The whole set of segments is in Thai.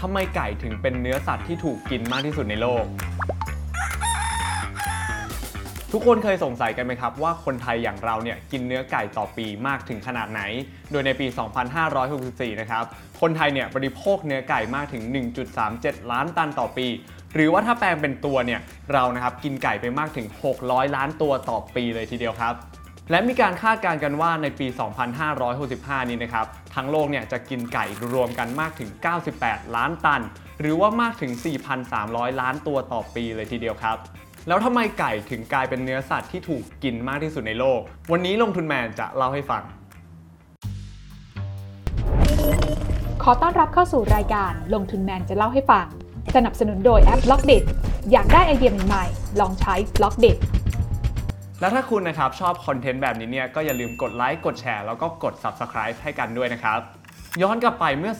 ทำไมไก่ถึงเป็นเนื้อสัตว์ที่ถูกกินมากที่สุดในโลก ทุกคนเคยสงสัยกันไหมครับ ว่าคนไทยอย่างเราเนี่ยกินเนื้อไก่ต่อปีมากถึงขนาดไหน โดยในปี 2564 นะครับ คนไทยเนี่ยบริโภคเนื้อไก่มากถึง 1.37 ล้านตันต่อปี หรือว่าถ้าแปลงเป็นตัวเนี่ยเรานะครับกินไก่ไปมากถึง 600 ล้านตัวต่อปีเลยทีเดียวครับ และมีการคาดการณ์กันว่าในปี 2565 นี้นะครับ ทั้งโลกเนี่ยจะกินไก่รวมกันมากถึง 98 ล้านตัน หรือว่ามากถึง 4,300 ล้านตัวต่อปีเลยทีเดียวครับ แล้วทำไมไก่ถึงกลายเป็นเนื้อสัตว์ที่ถูกกินมากที่สุดในโลก วันนี้ลงทุนแมนจะเล่าให้ฟัง ขอต้อนรับเข้าสู่รายการลงทุนแมนจะเล่าให้ฟัง สนับสนุนโดยแอป b ล็อกเด็อยากได้ไอเดียใหม่ๆลองใช้ b ล็อกเด็ แล้วถ้าคุณนะครับชอบคอนเทนต์แบบนี้เนี่ยก็อย่าลืมกดไลค์กดแชร์แล้วก็กด Subscribe ให้กันด้วยนะครับย้อนกลับไปเมื่อ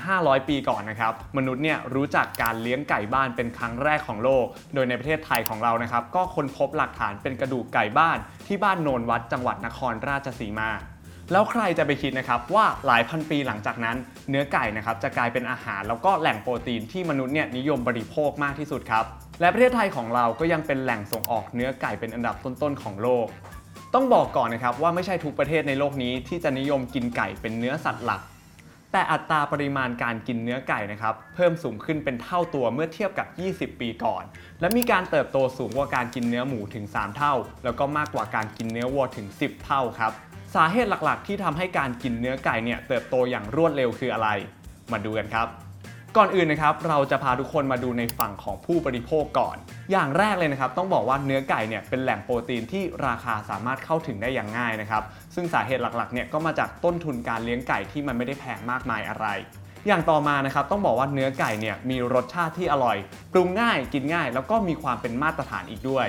3,500 ปีก่อนนะครับ มนุษย์เนี่ยรู้จักการเลี้ยงไก่บ้านเป็นครั้งแรกของโลก โดยในประเทศไทยของเรานะครับ ก็ค้นพบหลักฐานเป็นกระดูกไก่บ้านที่บ้านโนนวัดจังหวัดนครราชสีมา แล้วใครจะไปคิดนะครับว่าหลายพันปีหลังจากนั้น เนื้อไก่นะครับจะกลายเป็นอาหารแล้วก็แหล่งโปรตีนที่มนุษย์เนี่ยนิยมบริโภคมากที่สุดครับ และประเทศไทยของเราก็ยังเป็นแหล่งส่งออกเนื้อไก่เป็นอันดับต้นๆของโลก ต้องบอกก่อนนะครับว่าไม่ใช่ทุกประเทศในโลกนี้ที่จะนิยมกินไก่เป็นเนื้อสัตว์หลัก แต่อัตราปริมาณการกินเนื้อไก่นะครับเพิ่มสูงขึ้นเป็นเท่าตัวเมื่อเทียบกับ 20 ปีก่อน และมีการเติบโตสูงกว่าการกินเนื้อหมูถึง 3 เท่า แล้วก็มากกว่าการกินเนื้อวัวถึง 10 เท่าครับสาเหตุหลักๆ ที่ทำให้การกินเนื้อไก่เนี่ยเติบโตอย่างรวดเร็วคืออะไร มาดูกันครับ ก่อนอื่นนะครับเราจะพาทุกคนมาดูในฝั่งของผู้บริโภคก่อน อย่างแรกเลยนะครับต้องบอกว่าเนื้อไก่เนี่ยเป็นแหล่งโปรตีนที่ราคาสามารถเข้าถึงได้อย่างง่ายนะครับซึ่งสาเหตุหลักๆเนี่ยก็มาจากต้นทุนการเลี้ยงไก่ที่มันไม่ได้แพงมากมายอะไรอย่างต่อมานะครับต้องบอกว่าเนื้อไก่เนี่ยมีรสชาติที่อร่อย ปรุงง่ายกินง่าย แล้วก็มีความเป็นมาตรฐานอีกด้วย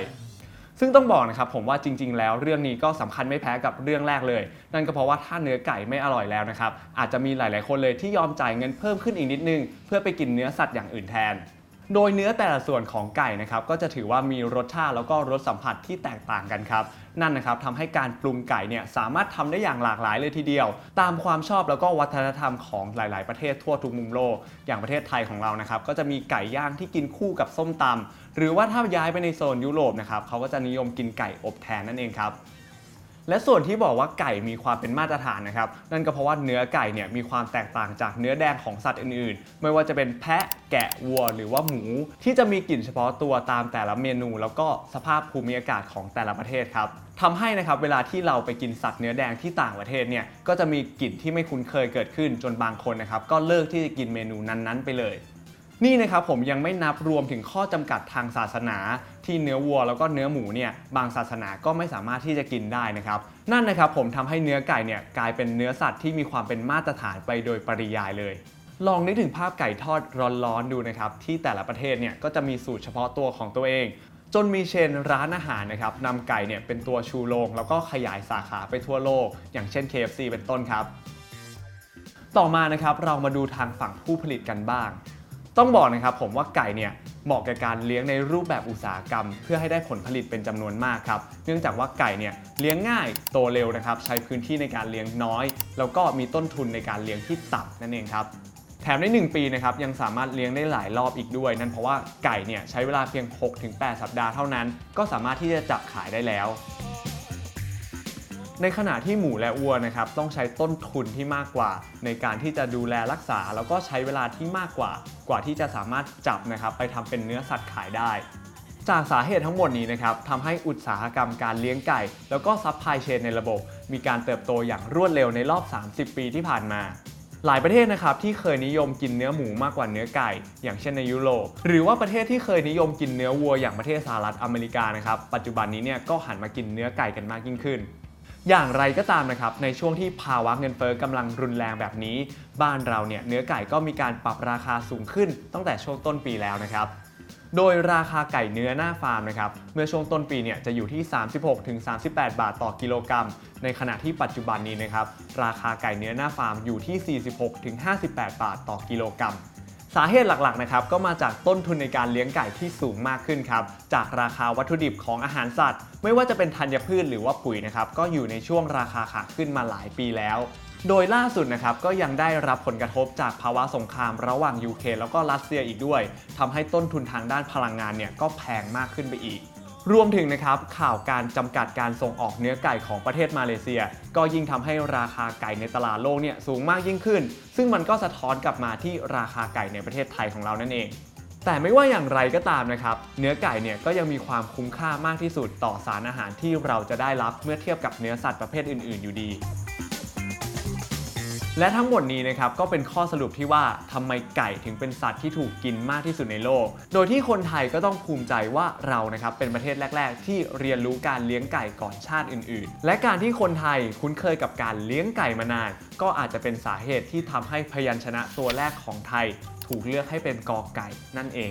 ซึ่งต้องบอกนะครับผมว่าจริง ๆ แล้วเรื่องนี้ก็สำคัญไม่แพ้กับเรื่องแรกเลย นั่นก็เพราะว่าถ้าเนื้อไก่ไม่อร่อยแล้วนะครับอาจจะมีหลาย ๆ คนเลยที่ยอมจ่ายเงินเพิ่มขึ้นอีกนิดนึง เพื่อไปกินเนื้อสัตว์อย่างอื่นแทน โดยเนื้อแต่ละส่วนของไก่นะครับก็จะถือว่ามีรสชาติแล้วก็รสสัมผัสที่แตกต่างกันครับ นั่นนะครับทำให้การปรุงไก่เนี่ยสามารถทำได้อย่างหลากหลายเลยทีเดียว ตามความชอบแล้วก็วัฒนธรรมของหลาย ๆ ประเทศทั่วทุกมุมโลก อย่างประเทศไทยของเรานะครับก็จะมีไก่ย่างที่กินคู่กับส้มตำหรือว่าถ้าย้ายไปในโซนยุโรปนะครับเขาก็จะนิยมกินไก่อบแทนนั่นเองครับ และส่วนที่บอกว่าไก่มีความเป็นมาตรฐานนะครับ นั่นก็เพราะว่าเนื้อไก่เนี่ยมีความแตกต่างจากเนื้อแดงของสัตว์อื่นๆ ไม่ว่าจะเป็นแพะแกะวัวหรือว่าหมู ที่จะมีกลิ่นเฉพาะตัวตามแต่ละเมนู แล้วก็สภาพภูมิอากาศของแต่ละประเทศครับทำให้นะครับเวลาที่เราไปกินสัตว์เนื้อแดงที่ต่างประเทศเนี่ยก็จะมีกลิ่นที่ไม่คุ้นเคยเกิดขึ้นจนบางคนนะครับก็เลิกที่จะกินเมนูนั้นๆ ไปเลย นี่นะครับผมยังไม่นับรวมถึงข้อจำกัดทางศาสนา ที่เนื้อวัวแล้วก็เนื้อหมูเนี่ยบางศาสนาก็ไม่สามารถที่จะกินได้นะครับนั่นนะครับผมทำให้เนื้อไก่เนี่ยกลายเป็นเนื้อสัตว์ที่มีความเป็นมาตรฐานไปโดยปริยายเลย ลองนึกถึงภาพไก่ทอดร้อนๆดูนะครับที่แต่ละประเทศเนี่ยก็จะมีสูตรเฉพาะตัวของตัวเอง จนมีเชนร้านอาหารนะครับนำไก่เนี่ยเป็นตัวชูโรงแล้วก็ขยายสาขาไปทั่วโลก อย่างเช่น KFC เป็นต้นครับ ต่อมานะครับเรามาดูทางฝั่งผู้ผลิตกันบ้าง ต้องบอกนะครับผมว่าไก่เนี่ยเหมาะกับการเลี้ยงในรูปแบบอุตสาหกรรม เพื่อให้ได้ผลผลิตเป็นจำนวนมากครับ เนื่องจากว่าไก่เนี่ยเลี้ยงง่ายโตเร็วนะครับ ใช้พื้นที่ในการเลี้ยงน้อย แล้วก็มีต้นทุนในการเลี้ยงที่ต่ำนั่นเองครับแถมใน 1 ปีนะครับยังสามารถเลี้ยงได้หลายรอบอีกด้วย นั่นเพราะว่าไก่เนี่ยใช้เวลาเพียง 6-8 สัปดาห์เท่านั้น ก็สามารถที่จะจับขายได้แล้ว ในขณะที่หมูและวัวนะครับต้องใช้ต้นทุนที่มากกว่า ในการที่จะดูแลรักษา แล้วก็ใช้เวลาที่มากกว่า กว่าที่จะสามารถจับนะครับไปทำเป็นเนื้อสัตว์ขายได้ จากสาเหตุทั้งหมดนี้นะครับทำให้อุตสาหกรรมการเลี้ยงไก่ แล้วก็ supply chain ในระบบ มีการเติบโตอย่างรวดเร็วในรอบ 30 ปีที่ผ่านมาหลายประเทศนะครับที่เคยนิยมกินเนื้อหมูมากกว่าเนื้อไก่ อย่างเช่นในยุโรปหรือว่าประเทศที่เคยนิยมกินเนื้อวัวอย่างประเทศสหรัฐอเมริกานะครับปัจจุบันนี้เนี่ยก็หันมากินเนื้อไก่กันมากยิ่งขึ้น อย่างไรก็ตามนะครับ ในช่วงที่ภาวะเงินเฟ้อกำลังรุนแรงแบบนี้ บ้านเราเนี่ยเนื้อไก่ก็มีการปรับราคาสูงขึ้นตั้งแต่ช่วงต้นปีแล้วนะครับ โดยราคาไก่เนื้อหน้าฟาร์มนะครับเมื่อช่วงต้นปีเนี่ยจะอยู่ที่ 36-38 บาทต่อกิโลกรัม ในขณะที่ปัจจุบันนี้นะครับราคาไก่เนื้อหน้าฟาร์มอยู่ที่ 46-58 บาทต่อกิโลกรัม สาเหตุหลักๆนะครับก็มาจากต้นทุนในการเลี้ยงไก่ที่สูงมากขึ้นครับจากราคาวัตถุดิบของอาหารสัตว์ ไม่ว่าจะเป็นธัญพืชหรือว่าปุ๋ยนะครับก็อยู่ในช่วงราคาขาขึ้นมาหลายปีแล้ว โดยล่าสุดนะครับก็ยังได้รับผลกระทบจากภาวะสงครามระหว่างยูเครนแล้วก็รัสเซียอีกด้วยทำให้ต้นทุนทางด้านพลังงานเนี่ยก็แพงมากขึ้นไปอีก รวมถึงนะครับข่าวการจำกัดการส่งออกเนื้อไก่ของประเทศมาเลเซีย ก็ยิ่งทำให้ราคาไก่ในตลาดโลกเนี่ยสูงมากยิ่งขึ้น ซึ่งมันก็สะท้อนกลับมาที่ราคาไก่ในประเทศไทยของเรานั่นเอง แต่ไม่ว่าอย่างไรก็ตามนะครับ เนื้อไก่เนี่ยก็ยังมีความคุ้มค่ามากที่สุดต่อสารอาหารที่เราจะได้รับเมื่อเทียบกับเนื้อสัตว์ประเภทอื่น ๆ อยู่ดี และทั้งหมดนี้นะครับก็เป็นข้อสรุปที่ว่าทำไมไก่ถึงเป็นสัตว์ที่ถูกกินมากที่สุดในโลก โดยที่คนไทยก็ต้องภูมิใจว่าเรานะครับเป็นประเทศแรก ๆ ที่เรียนรู้การเลี้ยงไก่ก่อนชาติอื่น ๆ และการที่คนไทยคุ้นเคยกับการเลี้ยงไก่มานาน ก็อาจจะเป็นสาเหตุที่ทำให้พยัญชนะตัวแรกของไทย ถูกเลือกให้เป็นกอไก่นั่นเอง